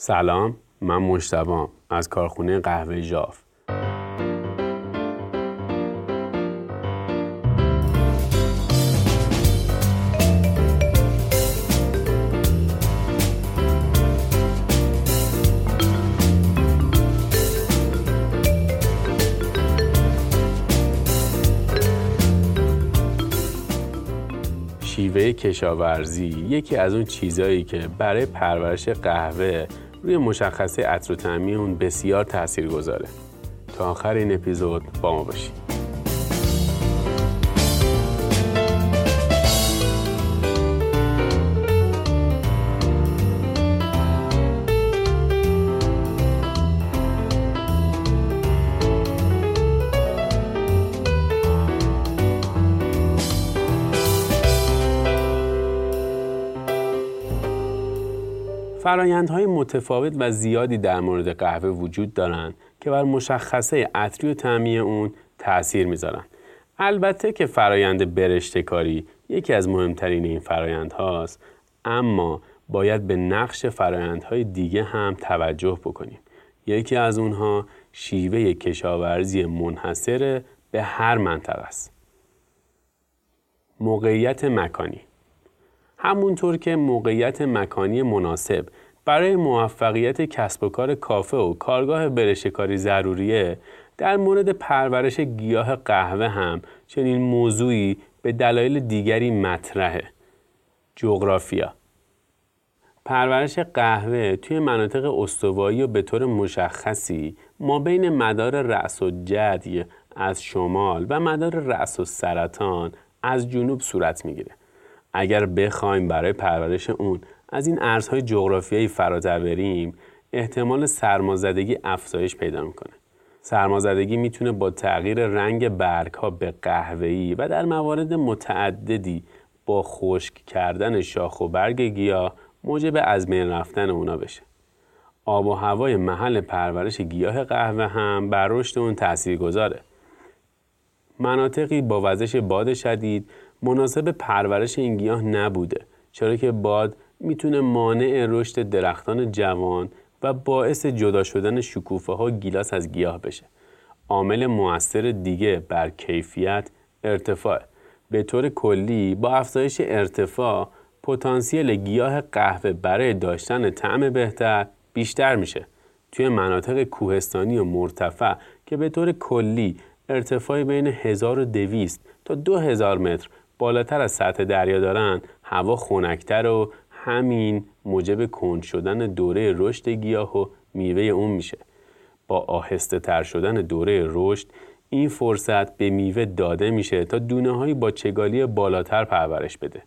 سلام من مشتبام از کارخونه قهوه ژاف. شیوه کشاورزی یکی از اون چیزهایی که برای پرورش قهوه روی مشخصه عطر و تعمی اون بسیار تأثیر گذاره تا آخر این اپیزود با ما باشید. فرایندهای متفاوت و زیادی در مورد قهوه وجود دارند که بر مشخصه عطری و تعمیه اون تأثیر می‌ذارن. البته که فرایند برشته کاری یکی از مهمترین این فرایند هاست اما باید به نقش فرایندهای دیگه هم توجه بکنیم. یکی از اونها شیوه کشاورزی منحصر به هر منطقه است. موقعیت مکانی همونطور که موقعیت مکانی مناسب برای موفقیت کسب و کار کافه و کارگاه برشکاری ضروریه در مورد پرورش گیاه قهوه هم چنین موضوعی به دلایل دیگری مطرحه. جغرافیا. پرورش قهوه توی مناطق استوایی و به طور مشخصی ما بین مدار رأس و جدی از شمال و مدار رأس و سرطان از جنوب صورت می‌گیره. اگر بخوایم برای پرورش اون از این ارزهای جغرافیایی فراتر بریم احتمال سرمازدگی افزایش پیدا می‌کنه سرمازدگی می‌تونه با تغییر رنگ برگ ها به قهوه‌ای و در موارد متعددی با خشک کردن شاخ و برگ گیاه موجب از بین رفتن اونا بشه. آب و هوای محل پرورش گیاه قهوه هم بر رشد اون تأثیر گذاره. مناطقی با وزش باد شدید مناسب پرورش این گیاه نبوده چرا که باد می‌تونه مانع رشد درختان جوان و باعث جدا شدن شکوفه ها گیلاس از گیاه بشه. عامل موثر دیگه بر کیفیت ارتفاع به طور کلی با افزایش ارتفاع پتانسیل گیاه قهوه برای داشتن طعم بهتر بیشتر میشه. توی مناطق کوهستانی و مرتفع که به طور کلی ارتفاعی بین 1200 تا 2000 متر بالاتر از سطح دریا دارن هوا خنکتر و همین موجب کند شدن دوره رشد گیاه و میوه اون میشه. با آهسته تر شدن دوره رشد این فرصت به میوه داده میشه تا دونه هایی با چگالی بالاتر پرورش بده.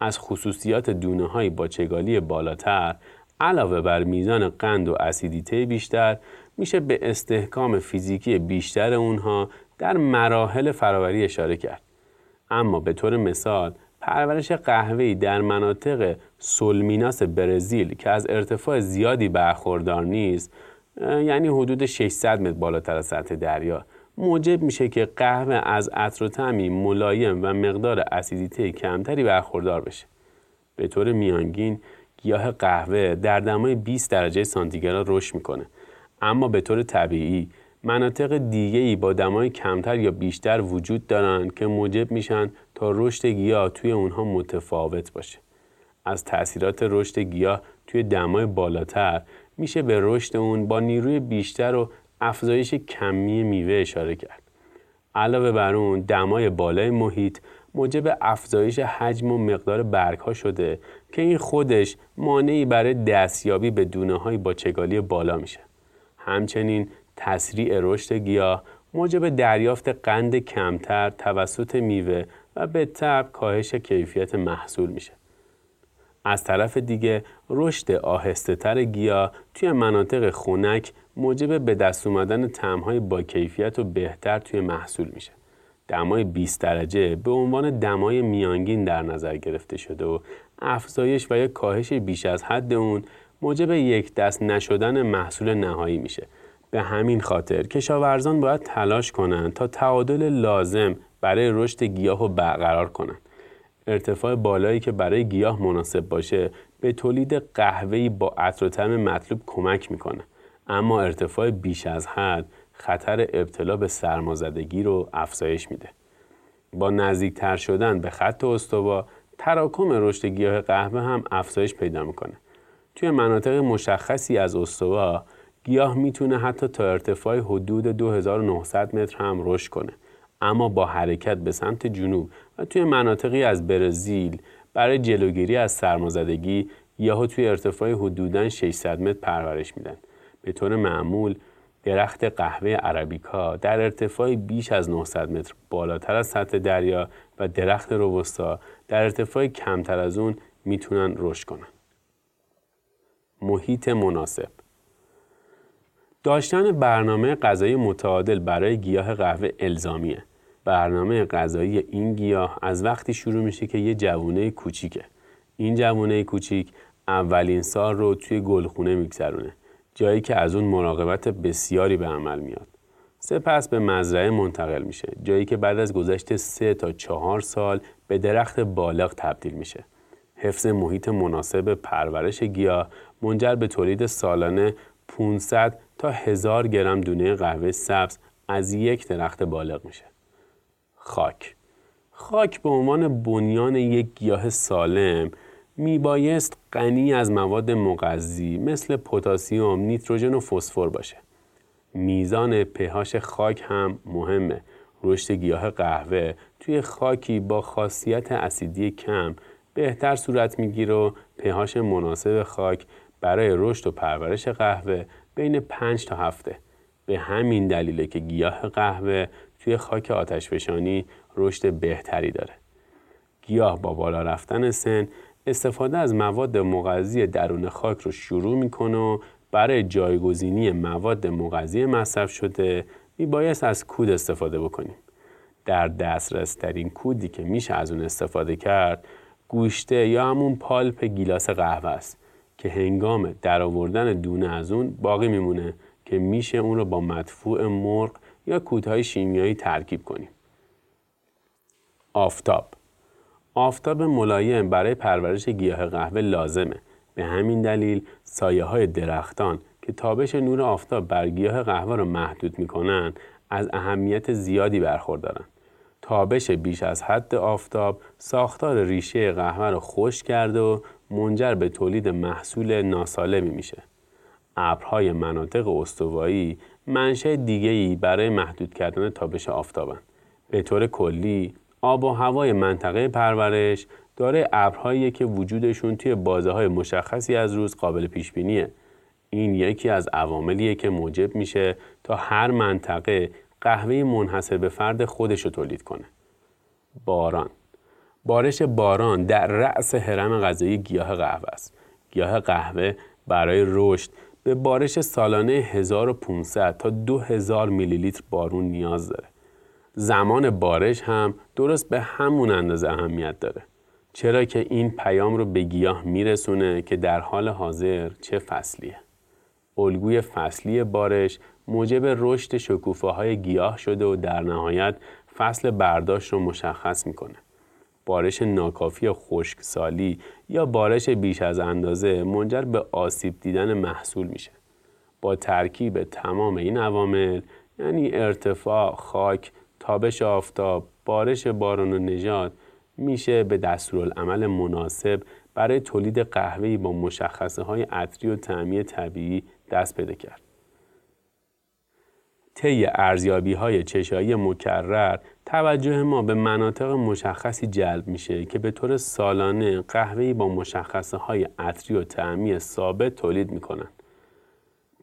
از خصوصیات دونه های با چگالی بالاتر علاوه بر میزان قند و اسیدیته بیشتر میشه به استحکام فیزیکی بیشتر اونها در مراحل فراوری اشاره کرد. اما به طور مثال پرورش قهوه‌ای در مناطق سولمیناس برزیل که از ارتفاع زیادی برخوردار نیست یعنی حدود 600 متر بالاتر از سطح دریا موجب میشه که قهوه از عطر و طعمی ملایم و مقدار اسیدیته کمتری برخوردار بشه. به طور میانگین گیاه قهوه در دمای 20 درجه سانتیگراد رشد می‌کنه. اما به طور طبیعی مناطق دیگه ای با دمای کمتر یا بیشتر وجود دارند که موجب میشن تا رشد گیاه توی اونها متفاوت باشه. از تاثیرات رشد گیاه توی دمای بالاتر میشه به رشد اون با نیروی بیشتر و افزایش کمی میوه اشاره کرد. علاوه بر اون دمای بالای محیط موجب افزایش حجم و مقدار برگ ها شده که این خودش مانعی برای دستیابی به دونه با چگالی بالا میشه. همچنین تسریع رشد گیاه موجب دریافت قند کمتر توسط میوه و به تب کاهش کیفیت محصول میشه. از طرف دیگه رشد آهسته تر گیاه توی مناطق خونک موجب به دست اومدن تمهای با کیفیت و بهتر توی محصول میشه. دمای 20 درجه به عنوان دمای میانگین در نظر گرفته شده و افزایش و یا کاهش بیش از حد اون موجب یک دست نشدن محصول نهایی میشه به همین خاطر کشاورزان باید تلاش کنند تا تعادل لازم برای رشد گیاه رو برقرار کنند. ارتفاع بالایی که برای گیاه مناسب باشه به تولید قهوه‌ای با عطر و طعم مطلوب کمک می‌کنه. اما ارتفاع بیش از حد خطر ابتلا به سرمازدگی رو افزایش میده. با نزدیکتر شدن به خط استوا تراکم رشد گیاه قهوه هم افزایش پیدا می‌کنه. توی مناطق مشخصی از استوا گیاه می‌تونه حتی تا ارتفاع حدود 2900 متر هم رشد کنه اما با حرکت به سمت جنوب و توی مناطقی از برزیل برای جلوگیری از سرمازدگی گیاه توی ارتفاع حدوداً 600 متر پرورش میدن به طور معمول درخت قهوه عربیکا در ارتفاع بیش از 900 متر بالاتر از سطح دریا و درخت روبستا در ارتفاع کمتر از اون می‌تونن رشد کنن. محیط مناسب داشتن برنامه غذایی متعادل برای گیاه قهوه الزامیه. برنامه غذایی این گیاه از وقتی شروع میشه که یه جوونه کوچیکه. این جوونه کوچیک اولین سال رو توی گلخونه میگذرونه. جایی که از اون مراقبت بسیاری به عمل میاد. سپس به مزرعه منتقل میشه. جایی که بعد از گذشت سه تا چهار سال به درخت بالغ تبدیل میشه. حفظ محیط مناسب پرورش گیاه منجر به تولید سالانه 500 تا 1000 گرم دونه قهوه سبز از یک درخت بالغ میشه. خاک خاک به عنوان بنیان یک گیاه سالم میبایست غنی از مواد مغذی مثل پتاسیم، نیتروژن و فسفر باشه. میزان پهاش خاک هم مهمه. رشد گیاه قهوه توی خاکی با خاصیت اسیدی کم بهتر صورت می‌گیره و پهاش مناسب خاک برای رشد و پرورش قهوه بین 5 تا هفته. به همین دلیله که گیاه قهوه توی خاک آتشفشانی رشد بهتری داره. گیاه با بالا رفتن سن استفاده از مواد مغذی درون خاک رو شروع می‌کنه و برای جایگزینی مواد مغذی مصرف شده میبایست از کود استفاده بکنیم. در دسترس ترین کودی که میشه از اون استفاده کرد گوشته یا همون پالپ گیلاس قهوه است که هنگام درآوردن دونه از اون باقی میمونه که میشه اون رو با مدفوع مرغ یا کودهای شیمیایی ترکیب کنیم. آفتاب آفتاب ملایم برای پرورش گیاه قهوه لازمه. به همین دلیل سایه های درختان که تابش نور آفتاب بر گیاه قهوه را محدود می‌کنن از اهمیت زیادی برخوردارن. تابش بیش از حد آفتاب ساختار ریشه قهوه را خوش کرده و منجر به تولید محصول ناسالمی میشه. ابرهای مناطق استوایی منشأ دیگه‌ای برای محدود کردن تابش آفتابند. به طور کلی آب و هوای منطقه پرورش داره ابرهایی که وجودشون توی بازه های مشخصی از روز قابل پیش بینیه. این یکی از عواملیه که موجب میشه تا هر منطقه قهوه منحصر به فرد خودش رو تولید کنه. باران بارش باران در رأس حرم غذایی گیاه قهوه است. گیاه قهوه برای رشد به بارش سالانه 1500 تا 2000 میلی لیتر بارون نیاز داره. زمان بارش هم درست به همون اندازه اهمیت داره. چرا که این پیام رو به گیاه میرسونه که در حال حاضر چه فصلیه. الگوی فصلی بارش موجب رشد شکوفه های گیاه شده و در نهایت فصل برداشت رو مشخص می‌کنه. بارش ناکافی خشکسالی یا بارش بیش از اندازه منجر به آسیب دیدن محصول میشه. با ترکیب تمام این عوامل یعنی ارتفاع، خاک، تابش آفتاب، بارش باران و نژاد میشه به دستورالعمل مناسب برای تولید قهوه‌ای با مشخصه های عطری و تعمی طبیعی دست پیدا کرد. طی ارزیابی های چشایی مکرر توجه ما به مناطق مشخصی جلب میشه که به طور سالانه قهوه‌ای با مشخصه های عطری و تعمی ثابت تولید می‌کنن.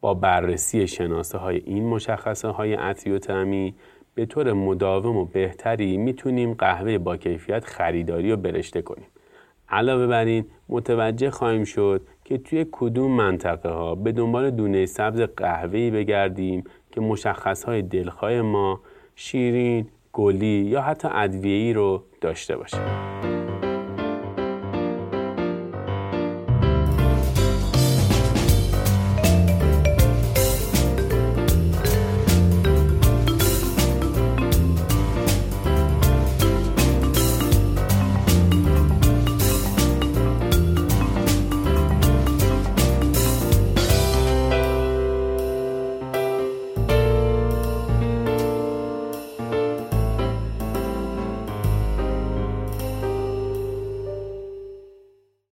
با بررسی شناسه های این مشخصه های عطری و تعمی به طور مداوم و بهتری می‌تونیم قهوه با کیفیت خریداری و برشته کنیم. علاوه بر این متوجه خواهیم شد که توی کدوم منطقه ها به دنبال دونه سبز قهوه‌ای بگردیم که مشخصهای دلخواه ما شیرین، گلی یا حتی ادویه‌ای رو داشته باشه.